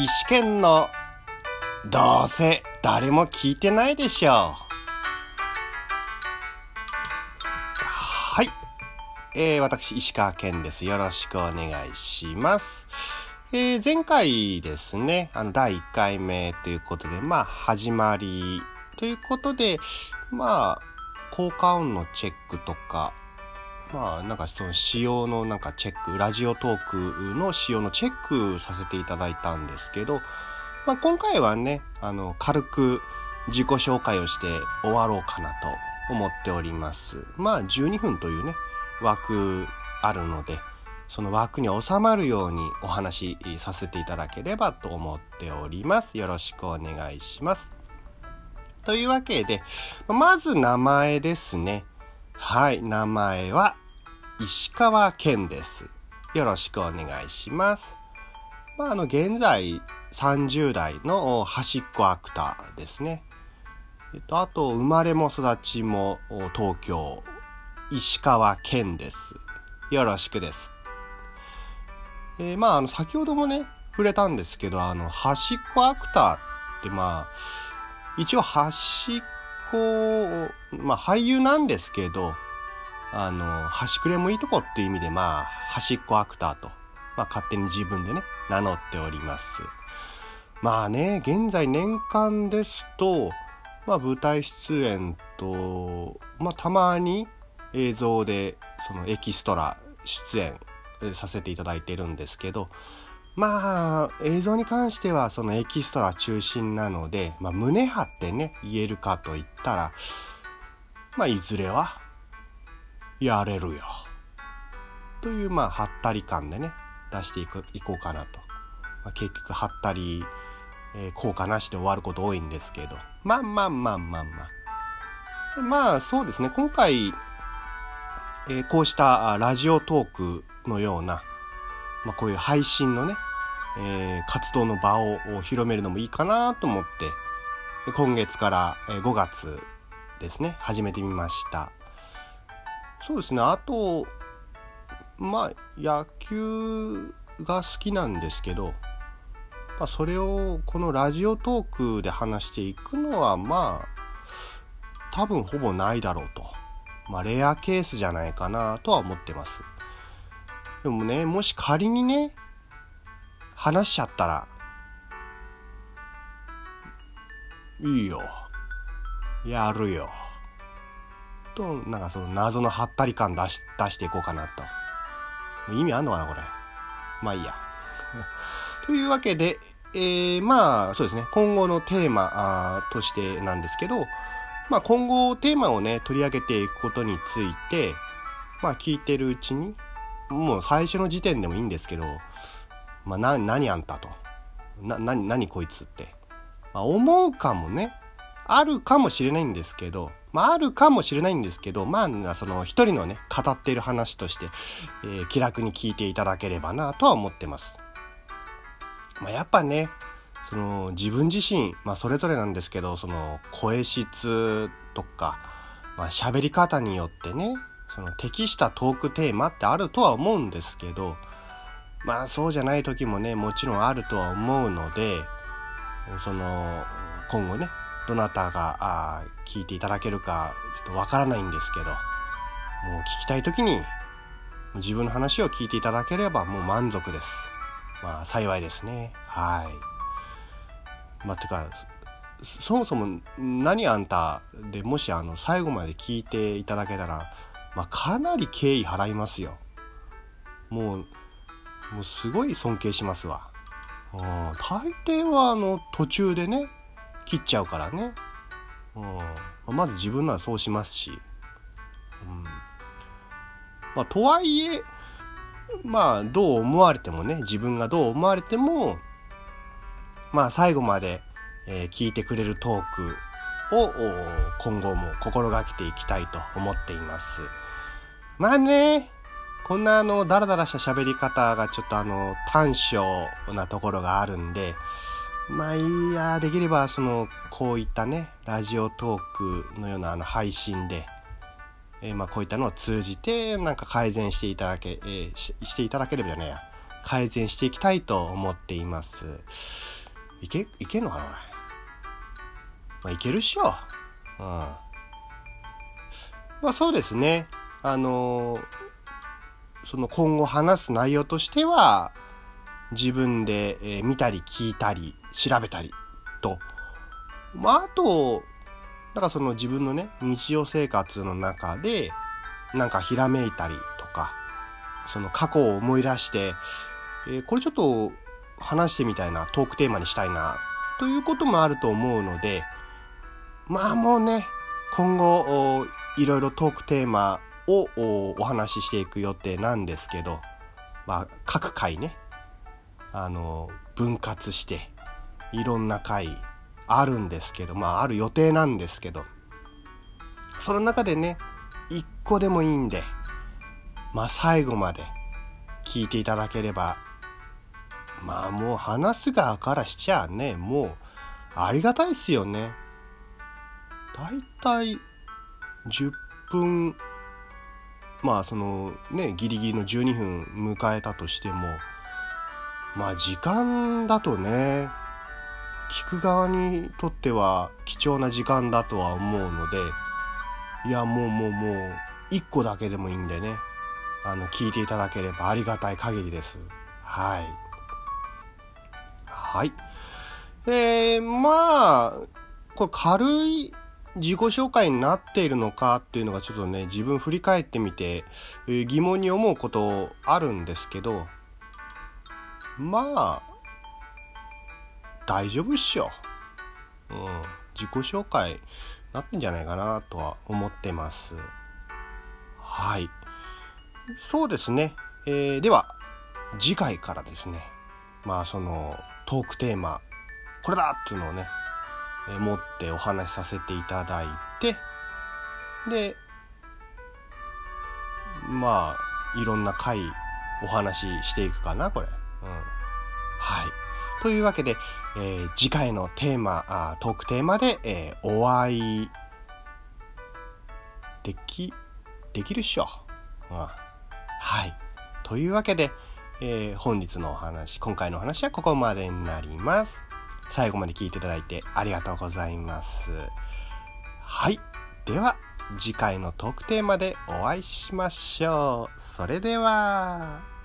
石剣のどうせ誰も聞いてないでしょう。はい。えー、私、石川健です。よろしくお願いします。えー、前回ですね、あの、第1回目ということで、まあ、始まりということで、まあ、効果音のチェックとか、まあなんかその仕様のなんかチェック、ラジオトークの仕様のチェックさせていただいたんですけど、まあ今回はね、あの、軽く自己紹介をして終わろうかなと思っております。まあ12分というね、枠あるので、その枠に収まるようにお話しさせていただければと思っております。よろしくお願いします。というわけで、まず名前ですね。はい、名前は石川健です。よろしくお願いします。まあ、あの、現在30代の端っこアクターですね。えっと、あと、生まれも育ちも東京、石川健です。よろしくです。えー、まあ、あの、先ほどもね、触れたんですけど、あの、端っこアクターってまあ、一応端っこう、まあ俳優なんですけど、あの、端くれもいいとこっていう意味で、まあ、端っこアクターと、まあ勝手に自分でね、名乗っております。まあね、現在年間ですと、まあ舞台出演と、まあたまに映像で、そのエキストラ出演させていただいてるんですけど、まあ、映像に関してはそのエキストラ中心なので、まあ、胸張ってね、言えるかと言ったら、まあ、いずれは、やれるよ。という、まあ、はったり感でね、出していく、いこうかなと。まあ、結局、はったり、えー、効果なしで終わること多いんですけど。まあまあまあまあまあ。まあ、そうですね、今回、えー、こうしたラジオトークのような、まあ、こういう配信のね、えー、活動の場を広めるのもいいかなと思って、今月から5月ですね、始めてみました。そうですね、あと、まあ、野球が好きなんですけど、まあ、それをこのラジオトークで話していくのは、まあ、多分ほぼないだろうと。まあ、レアケースじゃないかなとは思ってます。でもね、もし仮にね、話しちゃったら、いいよ。やるよ。と、なんかその謎のはったり感出し、出していこうかなと。意味あんのかな、これ。まあいいや。というわけで、えー、まあ、そうですね。今後のテーマとしてなんですけど、まあ今後テーマをね、取り上げていくことについて、まあ聞いてるうちに、もう最初の時点でもいいんですけど、まあ、な、何あんたと。な、な、何こいつって。まあ、思うかもね。あるかもしれないんですけど、まあ、あるかもしれないんですけど、まあ、その一人のね、語っている話として、えー、気楽に聞いていただければなとは思ってます。まあ、やっぱね、その自分自身、まあ、それぞれなんですけど、その声質とか、まあ、喋り方によってね、その適したトークテーマってあるとは思うんですけど、まあそうじゃない時もね、もちろんあるとは思うので、その、今後ね、どなたがあ聞いていただけるかちょっとわからないんですけど、もう聞きたい時に自分の話を聞いていただければもう満足です。まあ幸いですね。はい。まあてか、そもそも何あんたでもしあの最後まで聞いていただけたらまあ、かなり敬意払いますよ。もう、もうすごい尊敬しますわ。うん、大抵はあの途中でね、切っちゃうからね。うん、まず自分ならそうしますし。うん、まあ、とはいえ、まあ、どう思われてもね、自分がどう思われても、まあ、最後まで、えー、聞いてくれるトークを今後も心がけていきたいと思っています。まあね、こんなあの、ダラダラした喋り方がちょっとあの、短所なところがあるんで、まあいいや、できればその、こういったね、ラジオトークのようなあの配信で、えー、まあこういったのを通じて、なんか改善していただけ、えー、ししていただければね、改善していきたいと思っています。いけ、いけんのかな。まあ、いけるっしょ。うん。まあそうですね。あのー、その今後話す内容としては、自分で、え、見たり聞いたり調べたりと。まああと、だからその自分のね、日常生活の中で、なんかひらめいたりとか、その過去を思い出して、え、これちょっと話してみたいな、トークテーマにしたいな、ということもあると思うので、まあもうね、今後、いろいろトークテーマをお話ししていく予定なんですけど、まあ各回ね、あの、分割して、いろんな回あるんですけど、まあある予定なんですけど、その中でね、一個でもいいんで、まあ最後まで聞いていただければ、まあもう話す側からしちゃね、もうありがたいっすよね。だいたい10分、まあそのね、ギリギリの12分迎えたとしても、まあ時間だとね、聞く側にとっては貴重な時間だとは思うので、いやもうもうもう、一個だけでもいいんでね、あの、聞いていただければありがたい限りです。はい。はい。えー、まあ、これ軽い自己紹介になっているのかっていうのがちょっとね、自分振り返ってみて、えー、疑問に思うことあるんですけど、まあ、大丈夫っしょ。うん。自己紹介なってんじゃないかなとは思ってます。はい。そうですね。えー、では、次回からですね、まあそのトークテーマ、これだっていうのをね、持ってお話しさせていただいて、で、まあ、いろんな回お話ししていくかな、これ。うん。はい。というわけで、えー、次回のテーマ、あトークテーマで、えー、お会いでき、できるっしょ。うん、はい。というわけで、えー、本日のお話、今回のお話はここまでになります。最後まで聞いていただいてありがとうございます。はい。では、次回のトークテーマでお会いしましょう。それでは。